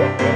Woo!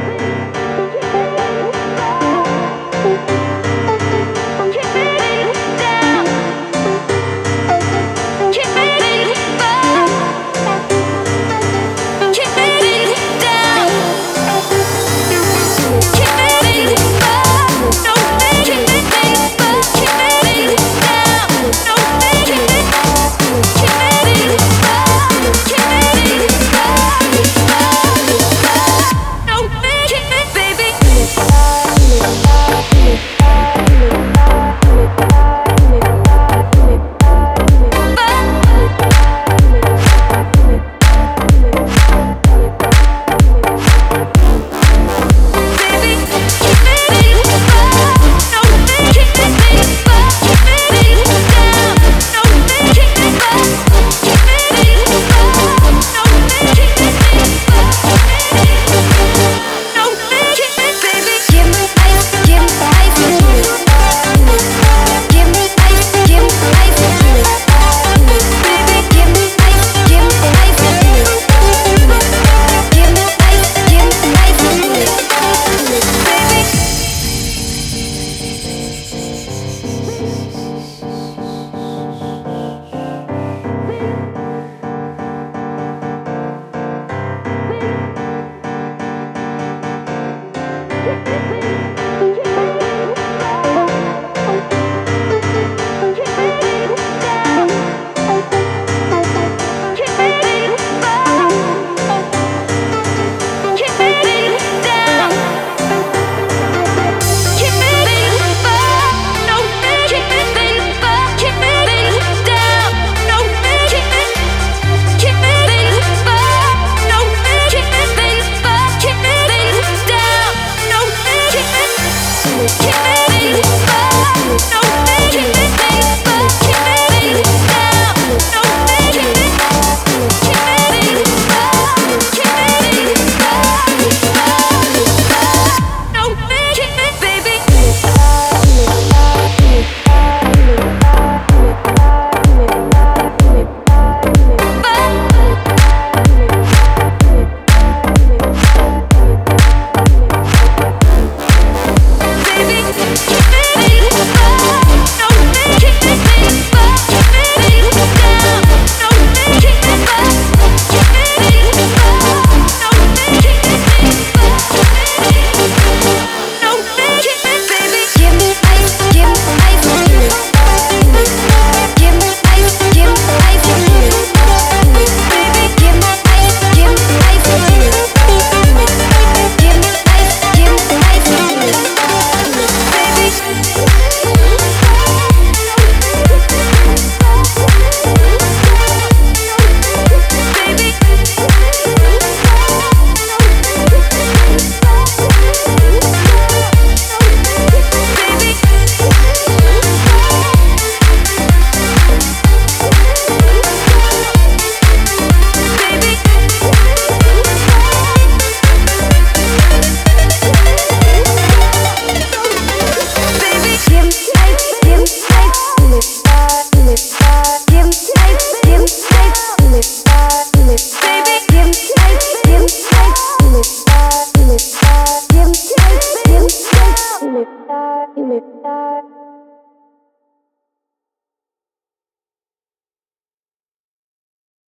die.